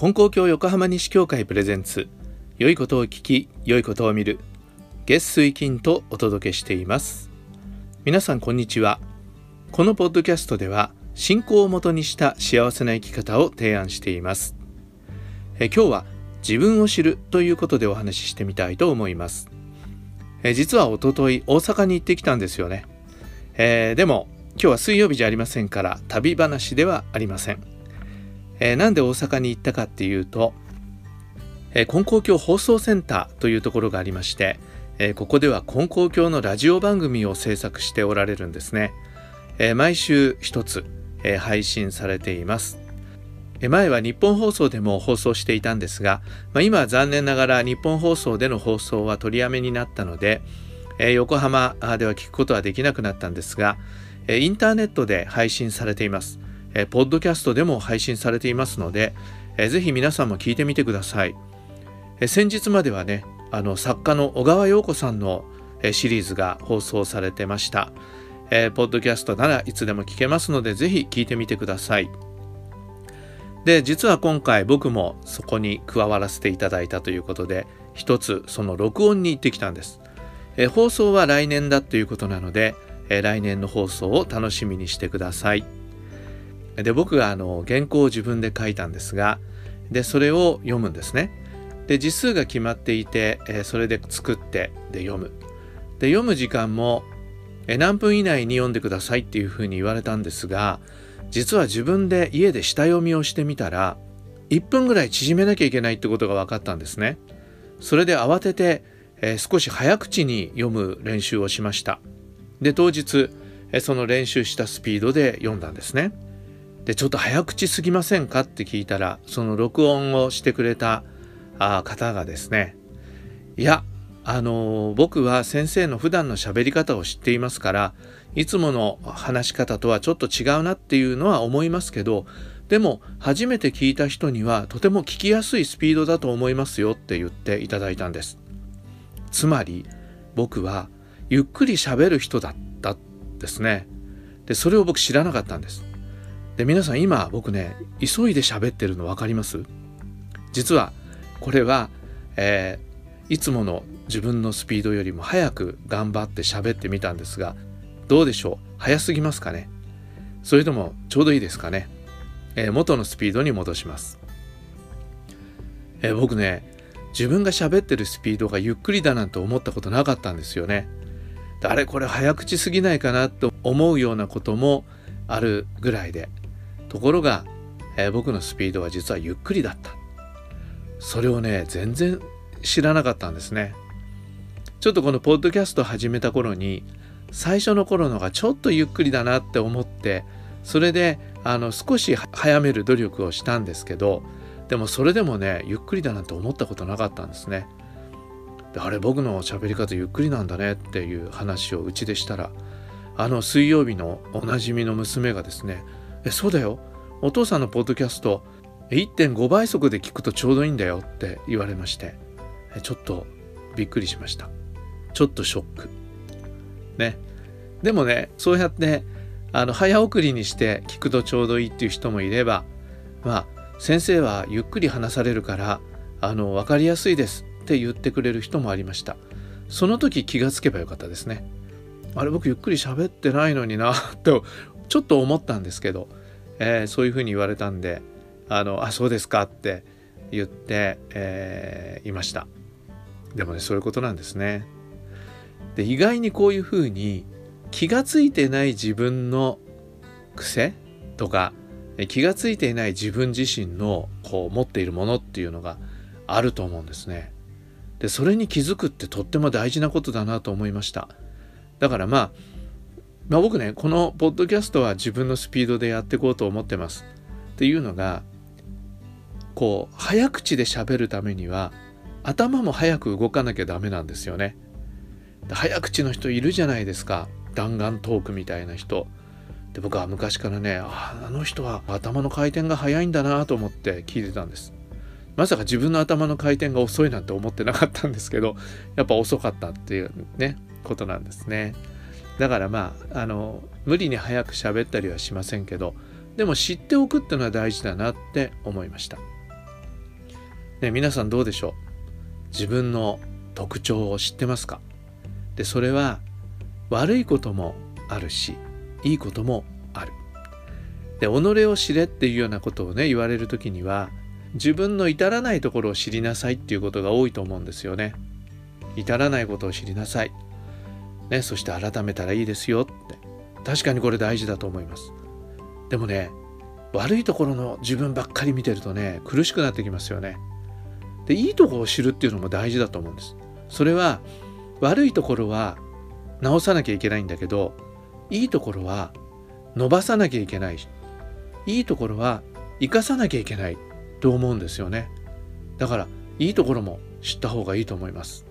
金光教横浜西教会プレゼンツ良いことを聞き良いことを見る月水金とお届けしています。皆さんこんにちは。このポッドキャストでは信仰をもとにした幸せな生き方を提案しています。え今日は自分を知るということでお話ししてみたいと思います。え実はおととい大阪に行ってきたんですよね、えー、でも今日は水曜日じゃありませんから旅話ではありません。えー、なんで大阪に行ったかっていうと、えー、金光教放送センターというところがありまして、えー、ここでは金光教のラジオ番組を制作しておられるんですね、えー、毎週一つ、えー、配信されています前は日本放送でも放送していたんですが、まあ、今は残念ながら日本放送での放送は取りやめになったので、えー、横浜では聞くことはできなくなったんですが、え、インターネットで配信されています。えー、ポッドキャストでも配信されていますので、えー、ぜひ皆さんも聞いてみてください。えー、先日まではね、あの作家の小川陽子さんの、えー、シリーズが放送されてました、えー。ポッドキャストならいつでも聞けますので、ぜひ聞いてみてください。で、実は今回僕もそこに加わらせていただいたということで、一つその録音に行ってきたんです。えー、放送は来年だということなので、え、来年の放送を楽しみにしてください。で僕があの原稿を自分で書いたんですがでそれを読むんですね。で字数が決まっていて、えそれで作ってで読む。で読む時間も、え何分以内に読んでくださいっていうふうに言われたんですが実は自分で家で下読みをしてみたら1分ぐらい縮めなきゃいけないってことが分かったんですね。それで慌てて、え少し早口に読む練習をしました。で当日、えその練習したスピードで読んだんですね。でちょっと早口すぎませんか？って聞いたらその録音をしてくれたあ方がですねいやあのー、僕は先生の普段の喋り方を知っていますからいつもの話し方とはちょっと違うなっていうのは思いますけどでも初めて聞いた人にはとても聞きやすいスピードだと思いますよって言っていただいたんです。つまり僕はゆっくり喋る人だったですね。でそれを僕知らなかったんです。で皆さん今僕ね急いで喋ってるの分かります？実はこれは、えー、いつもの自分のスピードよりも早く頑張って喋ってみたんですがどうでしょう？早すぎますかね？それともちょうどいいですかね、えー、元のスピードに戻します、えー、僕ね自分が喋ってるスピードがゆっくりだなんて思ったことなかったんですよね。あれこれ早口すぎないかなと思うようなこともあるぐらいで。ところが、えー、僕のスピードは実はゆっくりだった。それをね全然知らなかったんですね。ちょっとこのポッドキャスト始めた頃に最初の頃のがちょっとゆっくりだなって思ってそれであの少し早める努力をしたんですけどでもそれでもねゆっくりだなんて思ったことなかったんですね。であれ僕の喋り方ゆっくりなんだねっていう話をうちでしたらあの水曜日のおなじみの娘がですねえそうだよ。お父さんのポッドキャスト1.5倍速で聞くとちょうどいいんだよって言われまして。ちょっとびっくりしました。ちょっとショック。ね。でもねそうやってあの早送りにして聞くとちょうどいいっていう人もいればまあ先生はゆっくり話されるからあの分かりやすいですって言ってくれる人もありました。その時気がつけばよかったですね。あれ僕ゆっくり喋ってないのになとちょっと思ったんですけど、えー、そういうふうに言われたんであのあそうですかって言って、えー、いました。でもねそういうことなんですね。で意外にこういうふうに気がついてない自分の癖とか気がついていない自分自身のこう持っているものっていうのがあると思うんですね。でそれに気づくってとっても大事なことだなと思いました。だからまあまあ、僕ねこのポッドキャストは自分のスピードでやっていこうと思ってます。っていうのがこう早口で喋るためには頭も早く動かなきゃダメなんですよね。早口の人いるじゃないですか弾丸トークみたいな人。で僕は昔からねああの人は頭の回転が速いんだなと思って聞いてたんです。まさか自分の頭の回転が遅いなんて思ってなかったんですけどやっぱ遅かったっていうねことなんですね。だからまああの無理に早く喋ったりはしませんけどでも知っておくっていうのは大事だなって思いました。ね、皆さんどうでしょう？自分の特徴を知ってますか？でそれは悪いこともあるしいいこともある。で己を知れっていうようなことをね言われる時には自分の至らないところを知りなさいっていうことが多いと思うんですよね。至らないことを知りなさい、ね、そして改めたらいいですよって。確かにこれ大事だと思います。でもね悪いところの自分ばっかり見てるとね苦しくなってきますよね。でいいとこを知るっていうのも大事だと思うんです。それは悪いところは直さなきゃいけないんだけどいいところは伸ばさなきゃいけない。いいところは生かさなきゃいけないと思うんですよね。だからいいところも知った方がいいと思います。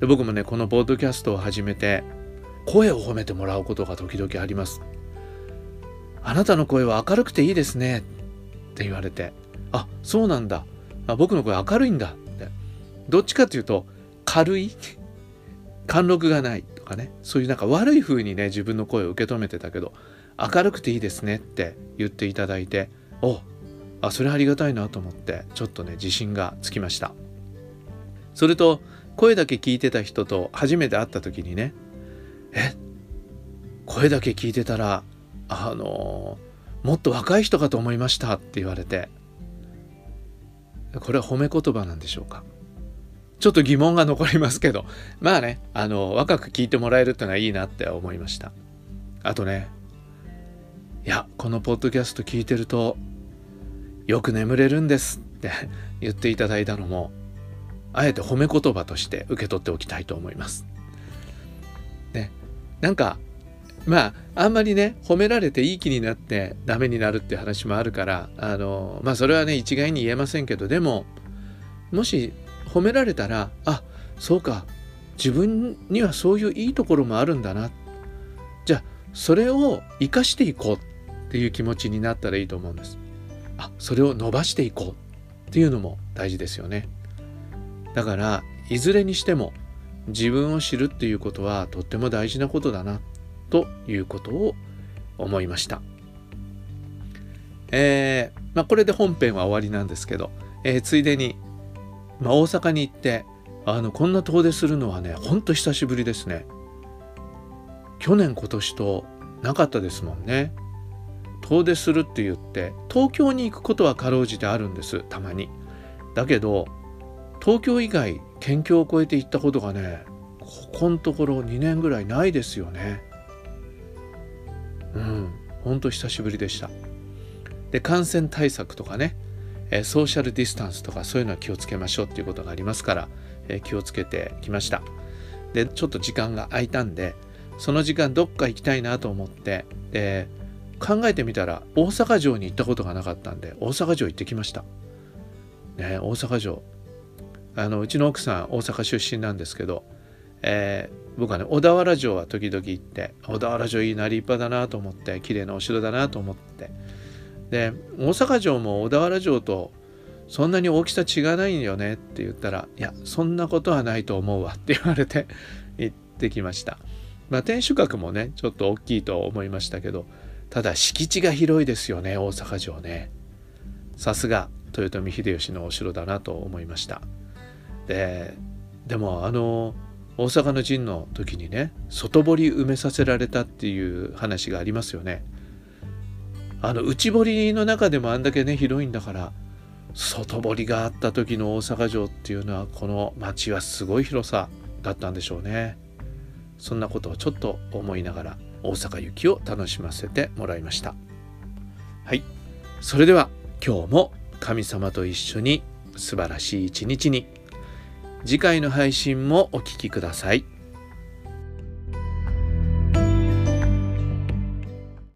で僕もねこのポッドキャストを始めて声を褒めてもらうことが時々あります。あなたの声は明るくていいですねって言われてあそうなんだ。あ僕の声明るいんだって。どっちかっていうと軽い 貫禄がないとかね。そういうなんか悪い風にね自分の声を受け止めてたけど明るくていいですねって言っていただいておあそれありがたいなと思ってちょっとね自信がつきました。それと声だけ聞いてた人と初めて会った時にねえ声だけ聞いてたらあのもっと若い人かと思いましたって言われてこれは褒め言葉なんでしょうか？ちょっと疑問が残りますけどまあねあの若く聞いてもらえるってのはいいなって思いました。あとねいやこのポッドキャスト聞いてるとよく眠れるんですって言っていただいたのもあえて褒め言葉として受け取っておきたいと思います。ね、なんかまああんまりね褒められていい気になってダメになるって話もあるからあのまあそれはね一概に言えませんけどでももし褒められたらあそうか自分にはそういういいところもあるんだな。じゃあそれを生かしていこうっていう気持ちになったらいいと思うんです。あそれを伸ばしていこうっていうのも大事ですよね。だからいずれにしても自分を知るっていうことはとっても大事なことだなということを思いました。えー、まあ、これで本編は終わりなんですけど、えー、ついでに、まあ、大阪に行ってあのこんな遠出するのはねほんと久しぶりですね。去年今年となかったですもんね。遠出するって言って東京に行くことはかろうじてあるんですたまに。だけど東京以外県境を越えて行ったことがねここのところ2年ぐらいないですよね。うんほんと久しぶりでした。で感染対策とかねえソーシャルディスタンスとかそういうのは気をつけましょうっていうことがありますから、え気をつけてきました。でちょっと時間が空いたんでその時間どっか行きたいなと思ってで考えてみたら大阪城に行ったことがなかったんで大阪城行ってきました。ね大阪城あのうちの奥さん大阪出身なんですけど、えー、僕はね小田原城は時々行って小田原城いいな立派だなと思って綺麗なお城だなと思って。で大阪城も小田原城とそんなに大きさ違わないよねって言ったらいやそんなことはないと思うわって言われて 行ってきました。まあ天守閣もねちょっと大きいと思いましたけどただ敷地が広いですよね大阪城ね。さすが豊臣秀吉のお城だなと思いました。ででもあの大阪の陣の時にね外堀埋めさせられたっていう話がありますよね。あの内堀の中でもあんだけね広いんだから外堀があった時の大阪城っていうのはこの町はすごい広さだったんでしょうね。そんなことをちょっと思いながら大阪行きを楽しませてもらいました。はい。それでは今日も神様と一緒に素晴らしい一日に。次回の配信もお聴きください。